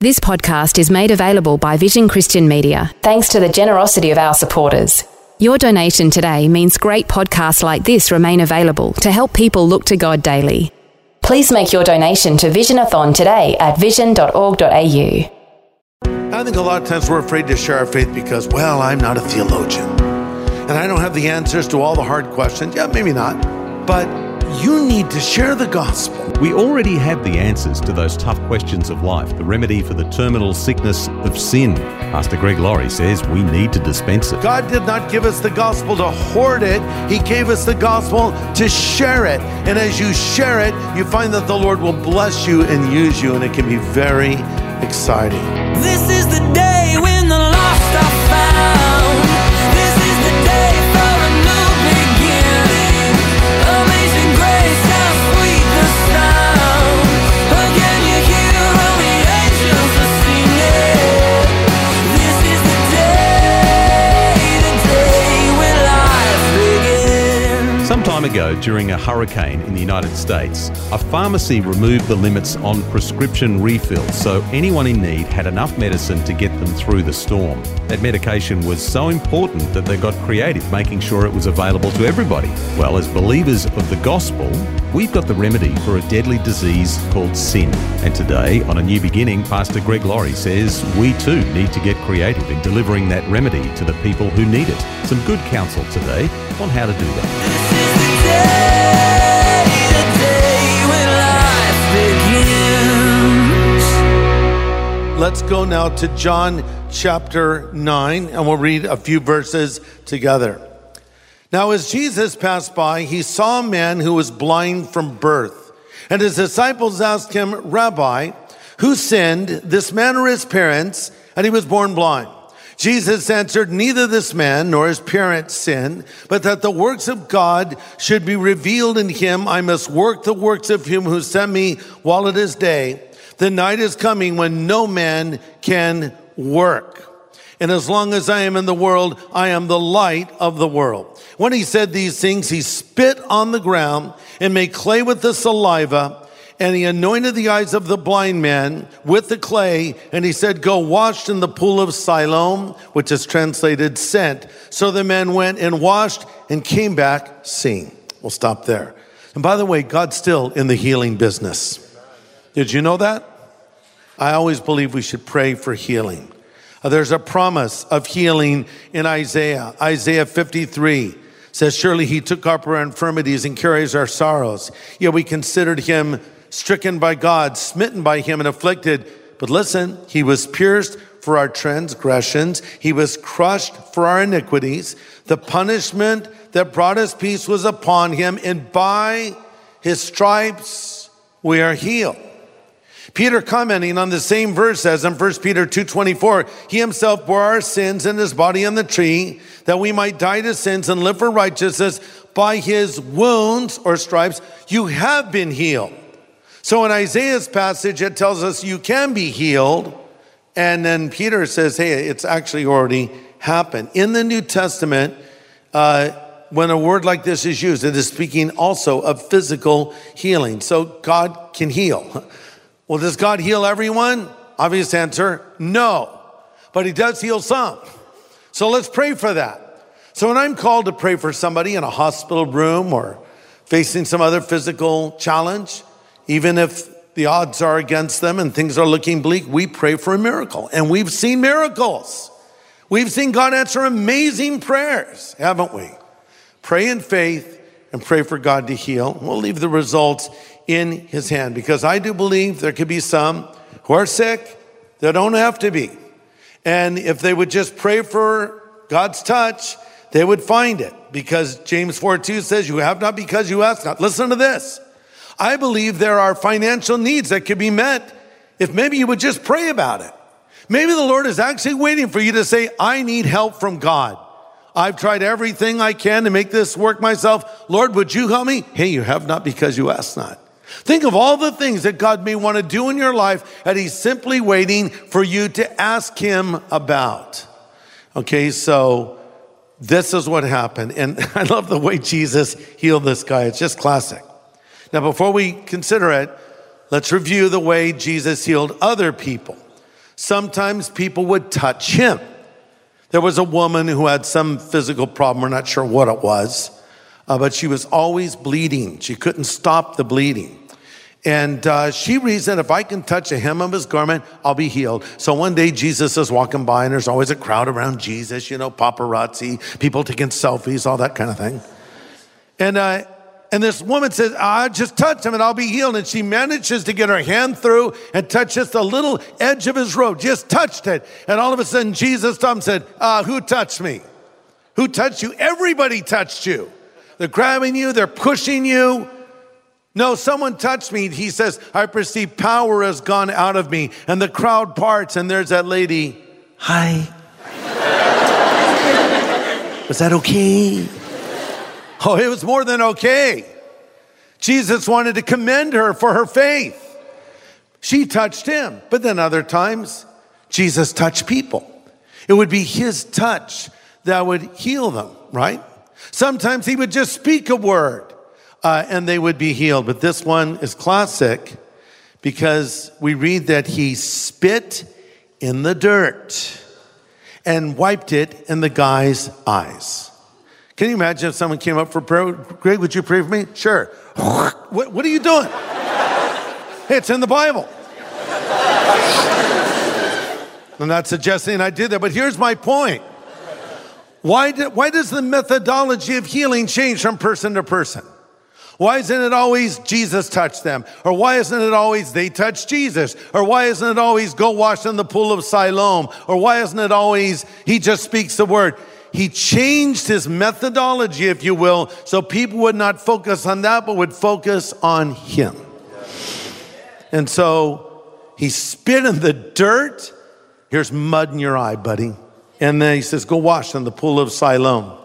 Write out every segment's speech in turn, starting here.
This podcast is made available by Vision Christian Media thanks to the generosity of our supporters. Your donation today means great podcasts like this remain available to help people look to God daily. Please make your donation to Visionathon today at vision.org.au. I think a lot of times we're afraid to share our faith because, well, I'm not a theologian and I don't have the answers to all the hard questions. Yeah, maybe not. But you need to share the gospel. We already have the answers to those tough questions of life, the remedy for the terminal sickness of sin. Pastor Greg Laurie says we need to dispense it. God did not give us the gospel to hoard it, He gave us the gospel to share it. And as you share it, you find that the Lord will bless you and use you, and it can be very exciting. This is the day time ago, during a hurricane in the United States, a pharmacy removed the limits on prescription refills so anyone in need had enough medicine to get them through the storm. That medication was so important that they got creative, making sure it was available to everybody. Well, as believers of the gospel, we've got the remedy for a deadly disease called sin. And today, on A New Beginning, Pastor Greg Laurie says we too need to get creative in delivering that remedy to the people who need it. Some good counsel today on how to do that. Let's go now to John chapter 9, and we'll read a few verses together. Now, as Jesus passed by, he saw a man who was blind from birth. And his disciples asked him, Rabbi, who sinned, this man or his parents, and he was born blind? Jesus answered, Neither this man nor his parents sinned, but that the works of God should be revealed in him. I must work the works of him who sent me while it is day. The night is coming when no man can work. And as long as I am in the world, I am the light of the world. When he said these things, he spit on the ground and made clay with the saliva. And he anointed the eyes of the blind man with the clay. And he said, Go wash in the pool of Siloam, which is translated sent. So the man went and washed and came back seeing. We'll stop there. And by the way, God's still in the healing business. Did you know that? I always believe we should pray for healing. Uh, There's a promise of healing in Isaiah. Isaiah 53 says, Surely he took up our infirmities and carries our sorrows. Yet we considered him stricken by God, smitten by him, and afflicted. But listen, he was pierced for our transgressions, he was crushed for our iniquities. The punishment that brought us peace was upon him, and by his stripes we are healed. Peter commenting on the same verse as in 1 Peter 2:24, he himself bore our sins in his body on the tree that we might die to sins and live for righteousness by his wounds or stripes you have been healed. So in Isaiah's passage it tells us you can be healed and then Peter says hey it's actually already happened. In the New Testament uh, when a word like this is used, it is speaking also of physical healing. So God can heal. Well, does God heal everyone? Obvious answer no. But He does heal some. So let's pray for that. So when I'm called to pray for somebody in a hospital room or facing some other physical challenge, even if the odds are against them and things are looking bleak, we pray for a miracle. And we've seen miracles. We've seen God answer amazing prayers, haven't we? Pray in faith and pray for God to heal. We'll leave the results in his hand because I do believe there could be some who are sick that don't have to be. And if they would just pray for God's touch, they would find it because James 4 2 says, You have not because you ask not. Listen to this. I believe there are financial needs that could be met if maybe you would just pray about it. Maybe the Lord is actually waiting for you to say, I need help from God. I've tried everything I can to make this work myself. Lord, would you help me? Hey, you have not because you ask not. Think of all the things that God may want to do in your life that he's simply waiting for you to ask him about. Okay, so this is what happened. And I love the way Jesus healed this guy. It's just classic. Now, before we consider it, let's review the way Jesus healed other people. Sometimes people would touch him. There was a woman who had some physical problem, we're not sure what it was, uh, but she was always bleeding. She couldn't stop the bleeding. And uh, she reasoned, if I can touch a hem of his garment, I'll be healed. So one day Jesus is walking by, and there's always a crowd around Jesus, you know, paparazzi, people taking selfies, all that kind of thing. And uh, and this woman says, I just touch him and I'll be healed. And she manages to get her hand through and touch just the little edge of his robe, just touched it. And all of a sudden, Jesus stopped and said, uh, Who touched me? Who touched you? Everybody touched you. They're grabbing you, they're pushing you. No, someone touched me. He says, I perceive power has gone out of me. And the crowd parts, and there's that lady. Hi. Was that okay? Oh, it was more than okay. Jesus wanted to commend her for her faith. She touched him, but then other times, Jesus touched people. It would be his touch that would heal them, right? Sometimes he would just speak a word uh, and they would be healed. But this one is classic because we read that he spit in the dirt and wiped it in the guy's eyes. Can you imagine if someone came up for prayer? Greg, would you pray for me? Sure. What, what are you doing? Hey, it's in the Bible. I'm not suggesting I did that, but here's my point. Why, do, why does the methodology of healing change from person to person? Why isn't it always Jesus touched them? Or why isn't it always they touched Jesus? Or why isn't it always go wash in the pool of Siloam? Or why isn't it always he just speaks the word? He changed his methodology, if you will, so people would not focus on that, but would focus on him. And so he spit in the dirt. Here's mud in your eye, buddy. And then he says, Go wash in the pool of Siloam.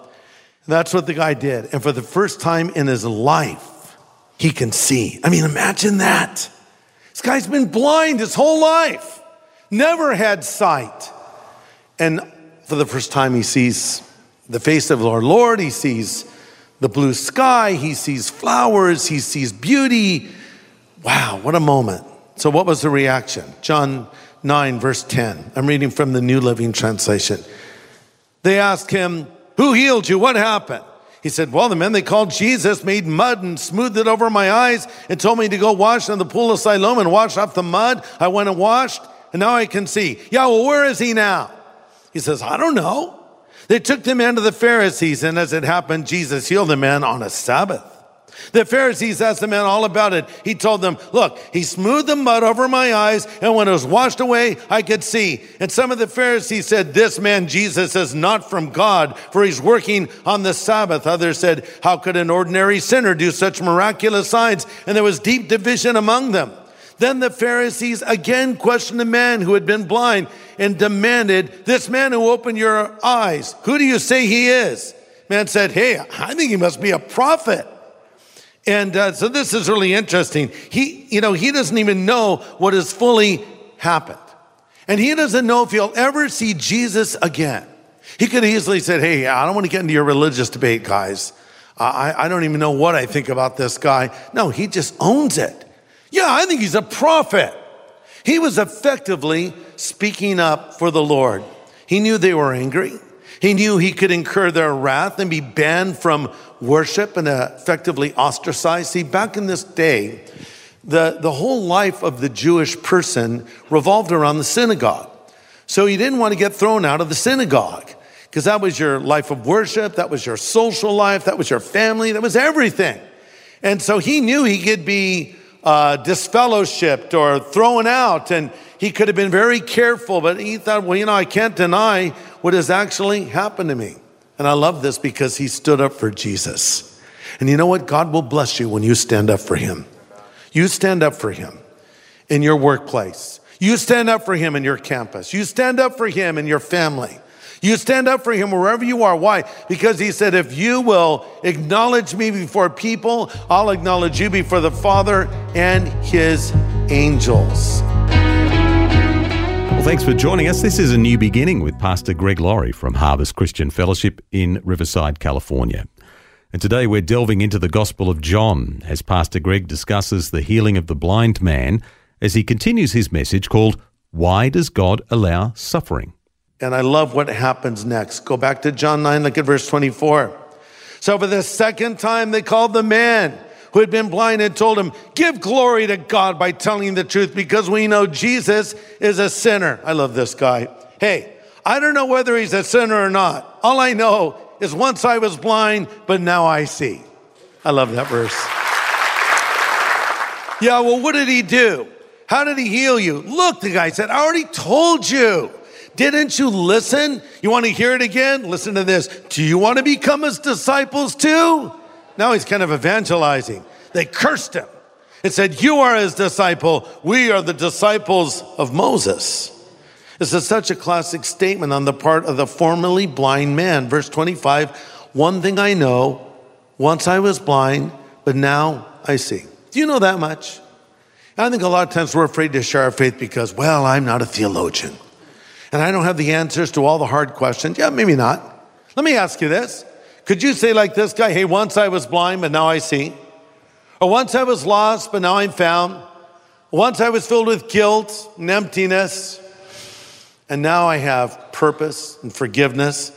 That's what the guy did. And for the first time in his life, he can see. I mean, imagine that. This guy's been blind his whole life, never had sight. And for the first time, he sees the face of our Lord. He sees the blue sky. He sees flowers. He sees beauty. Wow, what a moment. So, what was the reaction? John 9, verse 10. I'm reading from the New Living Translation. They asked him, Who healed you? What happened? He said, Well, the men they called Jesus made mud and smoothed it over my eyes and told me to go wash in the pool of Siloam and wash off the mud. I went and washed, and now I can see. Yeah, well, where is he now? He says, I don't know. They took the man to the Pharisees, and as it happened, Jesus healed the man on a Sabbath. The Pharisees asked the man all about it. He told them, Look, he smoothed the mud over my eyes, and when it was washed away, I could see. And some of the Pharisees said, This man, Jesus, is not from God, for he's working on the Sabbath. Others said, How could an ordinary sinner do such miraculous signs? And there was deep division among them. Then the Pharisees again questioned the man who had been blind and demanded, This man who opened your eyes, who do you say he is? Man said, Hey, I think he must be a prophet. And uh, so this is really interesting. He, you know, he doesn't even know what has fully happened. And he doesn't know if he'll ever see Jesus again. He could easily said, Hey, I don't want to get into your religious debate, guys. I, I don't even know what I think about this guy. No, he just owns it. Yeah, I think he's a prophet. He was effectively speaking up for the Lord. He knew they were angry. He knew he could incur their wrath and be banned from worship and effectively ostracized. See, back in this day, the, the whole life of the Jewish person revolved around the synagogue. So he didn't want to get thrown out of the synagogue because that was your life of worship, that was your social life, that was your family, that was everything. And so he knew he could be uh, disfellowshipped or thrown out. And he could have been very careful, but he thought, well, you know, I can't deny what has actually happened to me. And I love this because he stood up for Jesus. And you know what? God will bless you when you stand up for him. You stand up for him in your workplace. You stand up for him in your campus. You stand up for him in your family. You stand up for him wherever you are. Why? Because he said, if you will acknowledge me before people, I'll acknowledge you before the Father and his angels. Well, thanks for joining us. This is a new beginning with Pastor Greg Laurie from Harvest Christian Fellowship in Riverside, California. And today we're delving into the Gospel of John as Pastor Greg discusses the healing of the blind man as he continues his message called Why Does God Allow Suffering? And I love what happens next. Go back to John 9, look at verse 24. So for the second time, they called the man who had been blind and told him, Give glory to God by telling the truth because we know Jesus is a sinner. I love this guy. Hey, I don't know whether he's a sinner or not. All I know is once I was blind, but now I see. I love that verse. Yeah, well, what did he do? How did he heal you? Look, the guy said, I already told you. Didn't you listen? You want to hear it again? Listen to this. Do you want to become his disciples too? Now he's kind of evangelizing. They cursed him. It said, You are his disciple. We are the disciples of Moses. This is such a classic statement on the part of the formerly blind man. Verse 25 One thing I know, once I was blind, but now I see. Do you know that much? I think a lot of times we're afraid to share our faith because, well, I'm not a theologian and I don't have the answers to all the hard questions. Yeah, maybe not. Let me ask you this. Could you say, like this guy, hey, once I was blind, but now I see? Or once I was lost, but now I'm found? Once I was filled with guilt and emptiness, and now I have purpose and forgiveness.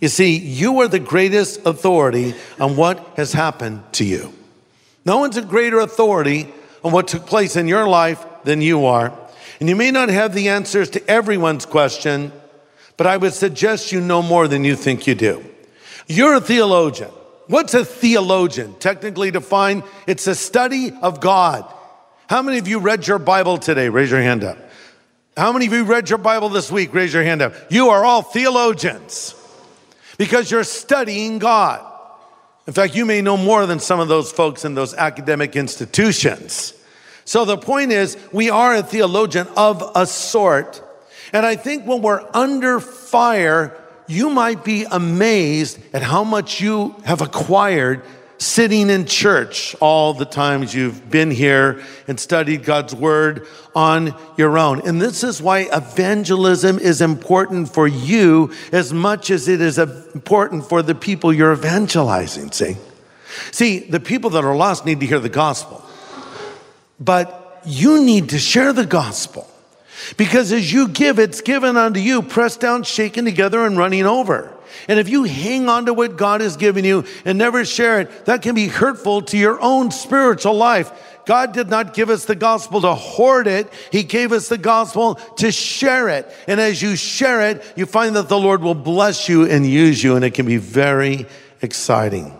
You see, you are the greatest authority on what has happened to you. No one's a greater authority on what took place in your life than you are. And you may not have the answers to everyone's question, but I would suggest you know more than you think you do. You're a theologian. What's a theologian? Technically defined, it's a study of God. How many of you read your Bible today? Raise your hand up. How many of you read your Bible this week? Raise your hand up. You are all theologians because you're studying God. In fact, you may know more than some of those folks in those academic institutions. So the point is, we are a theologian of a sort. And I think when we're under fire, you might be amazed at how much you have acquired sitting in church all the times you've been here and studied God's word on your own. And this is why evangelism is important for you as much as it is important for the people you're evangelizing. See? See, the people that are lost need to hear the gospel. But you need to share the gospel because as you give, it's given unto you, pressed down, shaken together, and running over. And if you hang on to what God has given you and never share it, that can be hurtful to your own spiritual life. God did not give us the gospel to hoard it. He gave us the gospel to share it. And as you share it, you find that the Lord will bless you and use you, and it can be very exciting.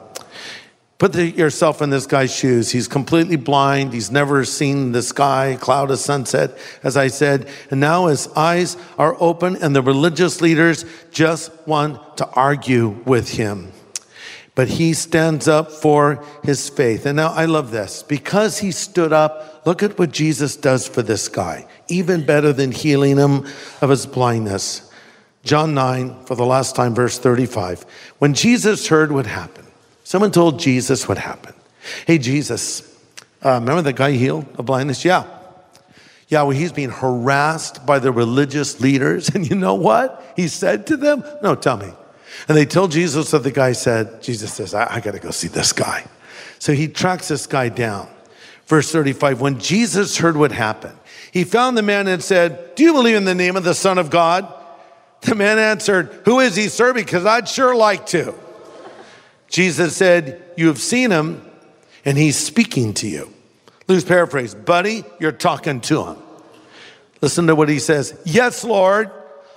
Put the, yourself in this guy's shoes. He's completely blind. He's never seen the sky, cloud, a sunset, as I said. And now his eyes are open, and the religious leaders just want to argue with him. But he stands up for his faith. And now I love this. Because he stood up, look at what Jesus does for this guy, even better than healing him of his blindness. John 9, for the last time, verse 35. When Jesus heard what happened, Someone told Jesus what happened. Hey, Jesus, uh, remember the guy healed of blindness? Yeah. Yeah, well, he's being harassed by the religious leaders. And you know what he said to them? No, tell me. And they told Jesus that the guy said. Jesus says, I, I got to go see this guy. So he tracks this guy down. Verse 35 When Jesus heard what happened, he found the man and said, Do you believe in the name of the Son of God? The man answered, Who is he, sir? Because I'd sure like to. Jesus said, You have seen him, and he's speaking to you. Loose paraphrase, buddy, you're talking to him. Listen to what he says. Yes, Lord,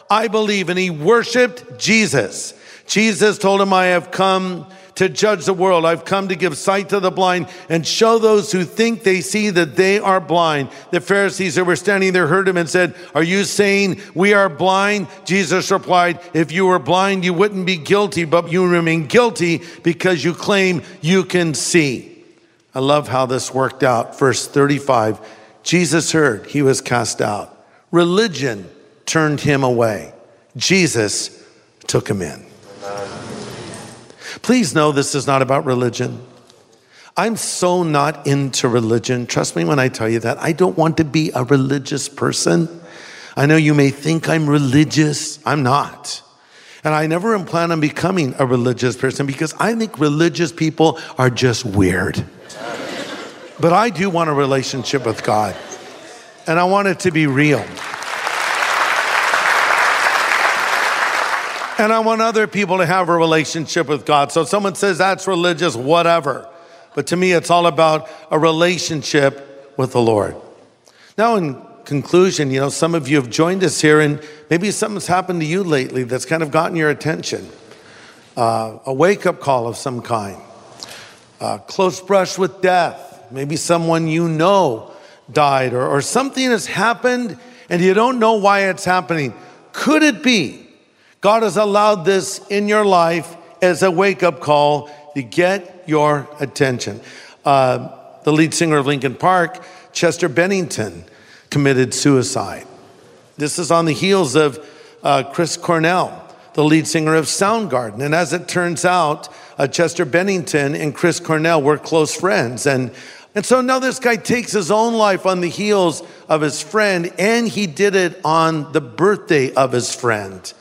I believe. And he worshiped Jesus. Jesus told him, I have come to judge the world. I've come to give sight to the blind and show those who think they see that they are blind. The Pharisees who were standing there heard him and said, Are you saying we are blind? Jesus replied, If you were blind, you wouldn't be guilty, but you remain guilty because you claim you can see. I love how this worked out. Verse 35 Jesus heard, he was cast out. Religion turned him away. Jesus took him in. Please know this is not about religion. I'm so not into religion. Trust me when I tell you that. I don't want to be a religious person. I know you may think I'm religious. I'm not. And I never plan on becoming a religious person because I think religious people are just weird. But I do want a relationship with God, and I want it to be real. And I want other people to have a relationship with God. So someone says that's religious, whatever. But to me, it's all about a relationship with the Lord. Now, in conclusion, you know, some of you have joined us here, and maybe something's happened to you lately that's kind of gotten your attention. Uh, a wake up call of some kind, a close brush with death. Maybe someone you know died, or, or something has happened and you don't know why it's happening. Could it be God has allowed this in your life as a wake up call to get your attention. Uh, the lead singer of Linkin Park, Chester Bennington, committed suicide. This is on the heels of uh, Chris Cornell, the lead singer of Soundgarden. And as it turns out, uh, Chester Bennington and Chris Cornell were close friends. And, and so now this guy takes his own life on the heels of his friend, and he did it on the birthday of his friend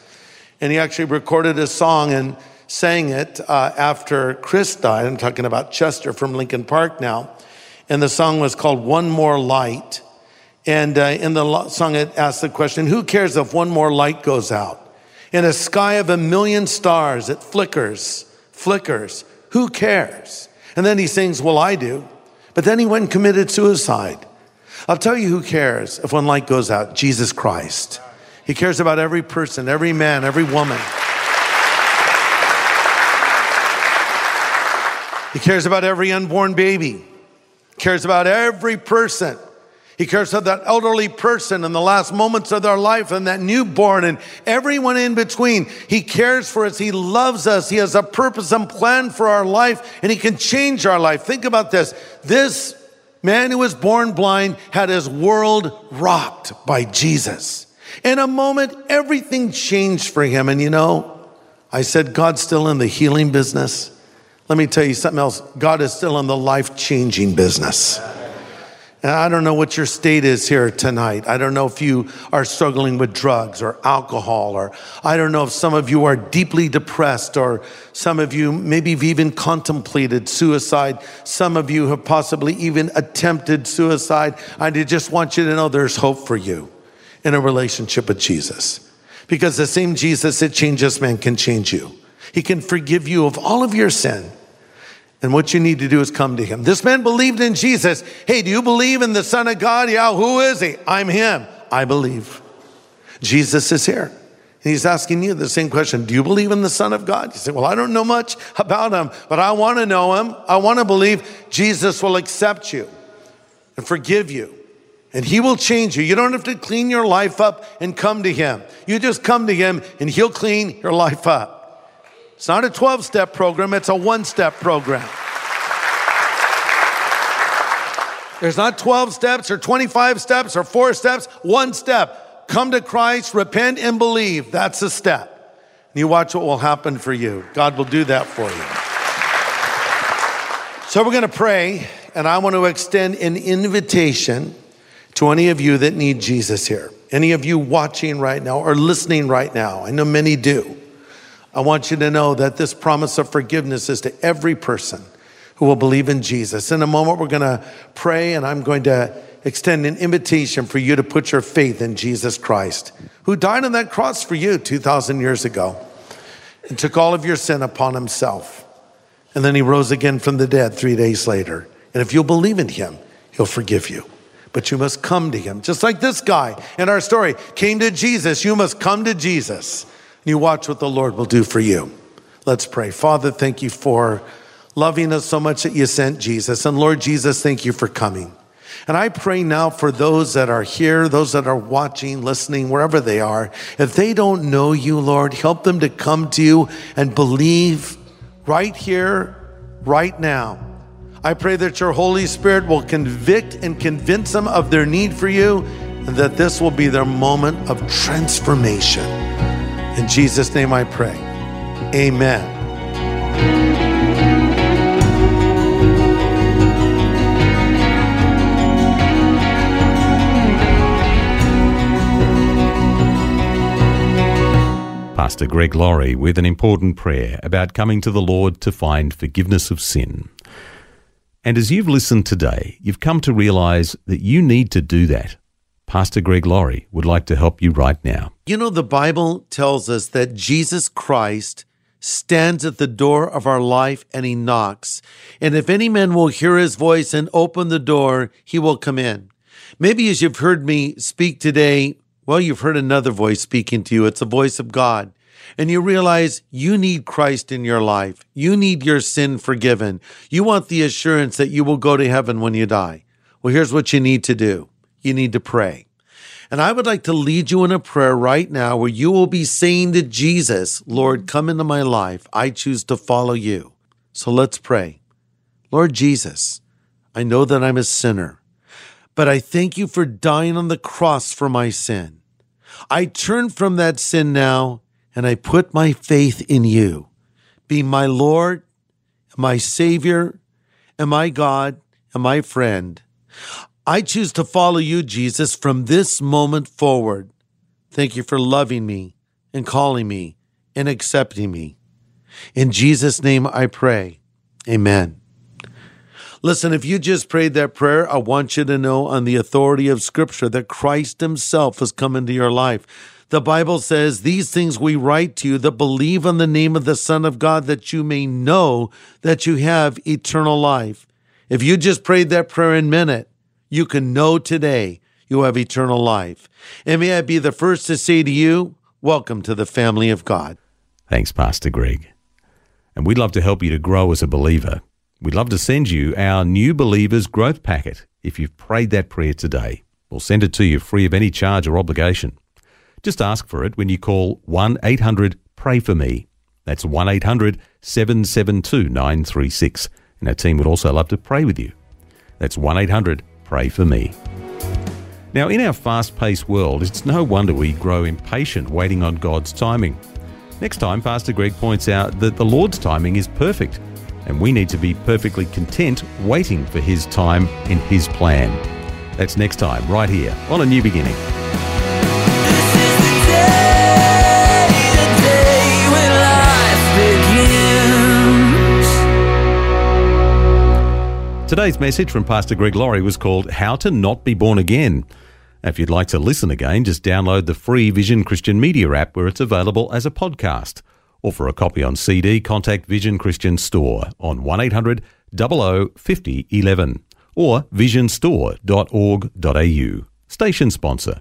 and he actually recorded a song and sang it uh, after Chris died. I'm talking about Chester from Linkin Park now. And the song was called One More Light. And uh, in the song, it asked the question Who cares if one more light goes out? In a sky of a million stars, it flickers, flickers. Who cares? And then he sings, Well, I do. But then he went and committed suicide. I'll tell you who cares if one light goes out Jesus Christ. He cares about every person, every man, every woman. He cares about every unborn baby. He cares about every person. He cares about that elderly person in the last moments of their life and that newborn and everyone in between. He cares for us. He loves us. He has a purpose and plan for our life and he can change our life. Think about this. This man who was born blind had his world rocked by Jesus. In a moment, everything changed for him. And you know, I said, God's still in the healing business. Let me tell you something else God is still in the life changing business. And I don't know what your state is here tonight. I don't know if you are struggling with drugs or alcohol, or I don't know if some of you are deeply depressed, or some of you maybe have even contemplated suicide. Some of you have possibly even attempted suicide. I just want you to know there's hope for you in a relationship with Jesus. Because the same Jesus that changes man can change you. He can forgive you of all of your sin. And what you need to do is come to him. This man believed in Jesus. Hey, do you believe in the Son of God? Yeah, who is he? I'm him. I believe. Jesus is here. He's asking you the same question Do you believe in the Son of God? You say, Well, I don't know much about him, but I want to know him. I want to believe Jesus will accept you and forgive you and he will change you. You don't have to clean your life up and come to him. You just come to him and he'll clean your life up. It's not a 12 step program, it's a one step program. There's not 12 steps or 25 steps or four steps, one step. Come to Christ, repent, and believe. That's a step. And you watch what will happen for you. God will do that for you. So we're going to pray, and I want to extend an invitation to any of you that need Jesus here, any of you watching right now or listening right now. I know many do. I want you to know that this promise of forgiveness is to every person who will believe in Jesus. In a moment, we're going to pray, and I'm going to extend an invitation for you to put your faith in Jesus Christ, who died on that cross for you 2,000 years ago and took all of your sin upon himself. And then he rose again from the dead three days later. And if you'll believe in him, he'll forgive you but you must come to him. Just like this guy in our story came to Jesus, you must come to Jesus. And you watch what the Lord will do for you. Let's pray. Father, thank you for loving us so much that you sent Jesus. And Lord Jesus, thank you for coming. And I pray now for those that are here, those that are watching, listening, wherever they are, if they don't know you, Lord, help them to come to you and believe right here, right now I pray that your Holy Spirit will convict and convince them of their need for you, and that this will be their moment of transformation. In Jesus' name I pray. Amen. Pastor Greg Laurie with an important prayer about coming to the Lord to find forgiveness of sin. And as you've listened today, you've come to realize that you need to do that. Pastor Greg Laurie would like to help you right now. You know, the Bible tells us that Jesus Christ stands at the door of our life and he knocks. And if any man will hear his voice and open the door, he will come in. Maybe as you've heard me speak today, well, you've heard another voice speaking to you. It's the voice of God and you realize you need Christ in your life. You need your sin forgiven. You want the assurance that you will go to heaven when you die. Well, here's what you need to do. You need to pray. And I would like to lead you in a prayer right now where you will be saying to Jesus, Lord, come into my life. I choose to follow you. So let's pray. Lord Jesus, I know that I'm a sinner, but I thank you for dying on the cross for my sin. I turn from that sin now and I put my faith in you. Be my Lord, my Savior, and my God, and my friend. I choose to follow you, Jesus, from this moment forward. Thank you for loving me and calling me and accepting me. In Jesus' name I pray. Amen. Listen, if you just prayed that prayer, I want you to know on the authority of Scripture that Christ Himself has come into your life. The Bible says, These things we write to you that believe on the name of the Son of God, that you may know that you have eternal life. If you just prayed that prayer in a minute, you can know today you have eternal life. And may I be the first to say to you, Welcome to the family of God. Thanks, Pastor Greg. And we'd love to help you to grow as a believer. We'd love to send you our New Believers Growth Packet if you've prayed that prayer today. We'll send it to you free of any charge or obligation. Just ask for it when you call 1 800 Pray For Me. That's 1 800 772 936. And our team would also love to pray with you. That's 1 800 Pray For Me. Now, in our fast paced world, it's no wonder we grow impatient waiting on God's timing. Next time, Pastor Greg points out that the Lord's timing is perfect, and we need to be perfectly content waiting for His time in His plan. That's next time, right here on A New Beginning. Today's message from Pastor Greg Laurie was called How to Not Be Born Again. If you'd like to listen again, just download the free Vision Christian Media app where it's available as a podcast. Or for a copy on CD, contact Vision Christian Store on 1800 00 50 11 or visionstore.org.au. Station sponsor.